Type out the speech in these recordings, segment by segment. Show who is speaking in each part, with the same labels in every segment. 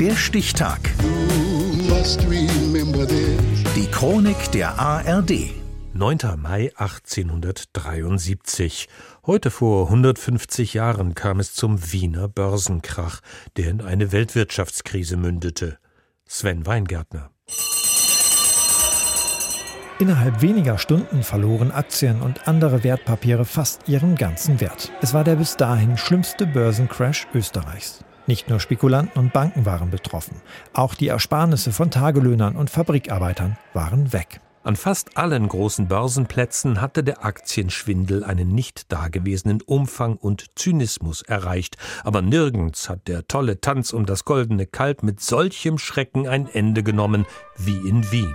Speaker 1: Der Stichtag. Die Chronik der ARD.
Speaker 2: 9. Mai 1873. Heute vor 150 Jahren kam es zum Wiener Börsenkrach, der in eine Weltwirtschaftskrise mündete. Sven Weingärtner.
Speaker 3: Innerhalb weniger Stunden verloren Aktien und andere Wertpapiere fast ihren ganzen Wert. Es war der bis dahin schlimmste Börsencrash Österreichs. Nicht nur Spekulanten und Banken waren betroffen, auch die Ersparnisse von Tagelöhnern und Fabrikarbeitern waren weg.
Speaker 2: An fast allen großen Börsenplätzen hatte der Aktienschwindel einen nicht dagewesenen Umfang und Zynismus erreicht, aber nirgends hat der tolle Tanz um das goldene Kalb mit solchem Schrecken ein Ende genommen wie in Wien.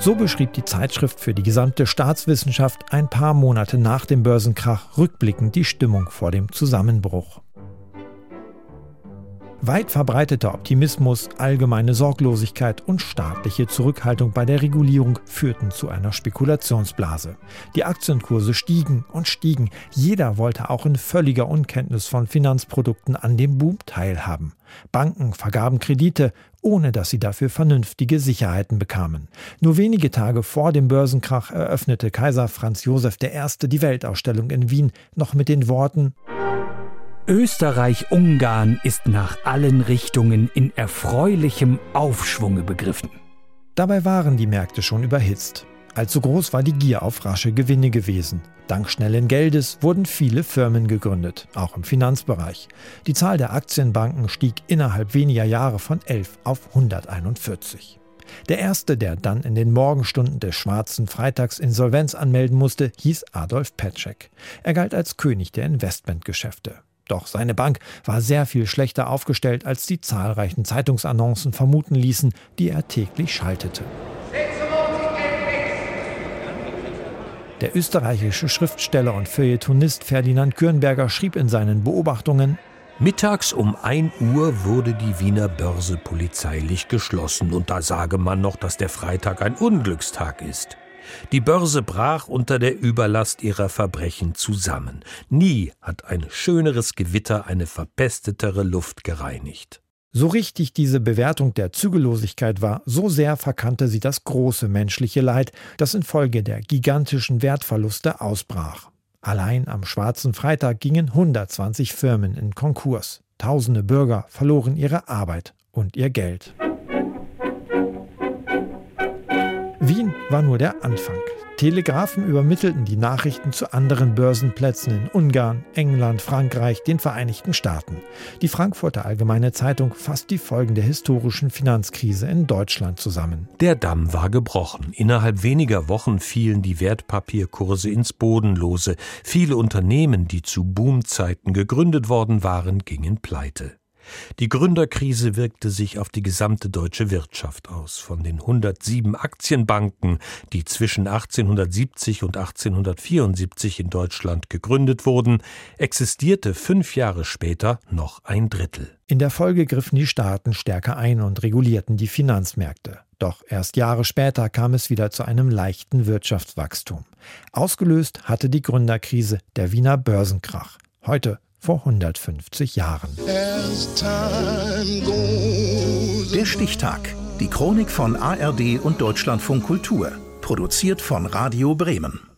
Speaker 3: So beschrieb die Zeitschrift für die gesamte Staatswissenschaft ein paar Monate nach dem Börsenkrach rückblickend die Stimmung vor dem Zusammenbruch. Weit verbreiteter Optimismus, allgemeine Sorglosigkeit und staatliche Zurückhaltung bei der Regulierung führten zu einer Spekulationsblase. Die Aktienkurse stiegen und stiegen. Jeder wollte auch in völliger Unkenntnis von Finanzprodukten an dem Boom teilhaben. Banken vergaben Kredite, ohne dass sie dafür vernünftige Sicherheiten bekamen. Nur wenige Tage vor dem Börsenkrach eröffnete Kaiser Franz Josef I. die Weltausstellung in Wien noch mit den Worten
Speaker 4: Österreich-Ungarn ist nach allen Richtungen in erfreulichem Aufschwunge begriffen.
Speaker 3: Dabei waren die Märkte schon überhitzt. Allzu groß war die Gier auf rasche Gewinne gewesen. Dank schnellen Geldes wurden viele Firmen gegründet, auch im Finanzbereich. Die Zahl der Aktienbanken stieg innerhalb weniger Jahre von 11 auf 141. Der erste, der dann in den Morgenstunden des schwarzen Freitags Insolvenz anmelden musste, hieß Adolf Petschek. Er galt als König der Investmentgeschäfte. Doch seine Bank war sehr viel schlechter aufgestellt, als die zahlreichen Zeitungsannoncen vermuten ließen, die er täglich schaltete. Der österreichische Schriftsteller und Feuilletonist Ferdinand Kürnberger schrieb in seinen Beobachtungen
Speaker 2: Mittags um 1 Uhr wurde die Wiener Börse polizeilich geschlossen und da sage man noch, dass der Freitag ein Unglückstag ist. Die Börse brach unter der Überlast ihrer Verbrechen zusammen. Nie hat ein schöneres Gewitter eine verpestetere Luft gereinigt.
Speaker 3: So richtig diese Bewertung der Zügellosigkeit war, so sehr verkannte sie das große menschliche Leid, das infolge der gigantischen Wertverluste ausbrach. Allein am schwarzen Freitag gingen 120 Firmen in Konkurs. Tausende Bürger verloren ihre Arbeit und ihr Geld. War nur der Anfang. Telegrafen übermittelten die Nachrichten zu anderen Börsenplätzen in Ungarn, England, Frankreich, den Vereinigten Staaten. Die Frankfurter Allgemeine Zeitung fasst die Folgen der historischen Finanzkrise in Deutschland zusammen.
Speaker 2: Der Damm war gebrochen. Innerhalb weniger Wochen fielen die Wertpapierkurse ins Bodenlose. Viele Unternehmen, die zu Boomzeiten gegründet worden waren, gingen pleite. Die Gründerkrise wirkte sich auf die gesamte deutsche Wirtschaft aus. Von den 107 Aktienbanken, die zwischen 1870 und 1874 in Deutschland gegründet wurden, existierte fünf Jahre später noch ein Drittel.
Speaker 3: In der Folge griffen die Staaten stärker ein und regulierten die Finanzmärkte. Doch erst Jahre später kam es wieder zu einem leichten Wirtschaftswachstum. Ausgelöst hatte die Gründerkrise der Wiener Börsenkrach. Heute vor 150 Jahren.
Speaker 1: Der Stichtag. Die Chronik von ARD und Deutschlandfunk Kultur. Produziert von Radio Bremen.